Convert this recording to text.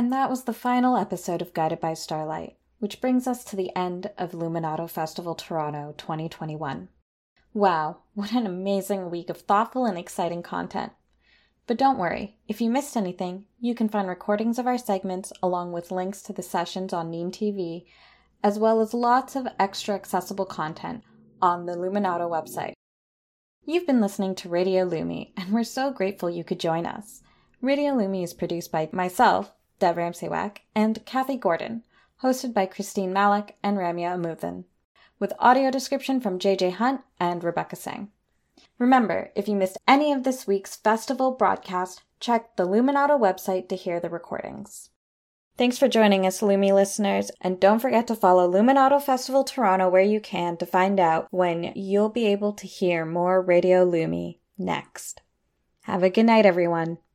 And that was the final episode of Guided by Starlight, which brings us to the end of Luminato Festival Toronto 2021. Wow, what an amazing week of thoughtful and exciting content. But don't worry, if you missed anything, you can find recordings of our segments along with links to the sessions on Neem TV, as well as lots of extra accessible content on the Luminato website. You've been listening to Radio Lumi, and we're so grateful you could join us. Radio Lumi is produced by myself, Dev Ramsey-Wack, and Kathy Gordon, hosted by Christine Malik and Ramya Amuthan, with audio description from JJ Hunt and Rebecca Singh. Remember, if you missed any of this week's festival broadcast, check the Luminato website to hear the recordings. Thanks for joining us, Lumi listeners, and don't forget to follow Luminato Festival Toronto where you can to find out when you'll be able to hear more Radio Lumi next. Have a good night, everyone.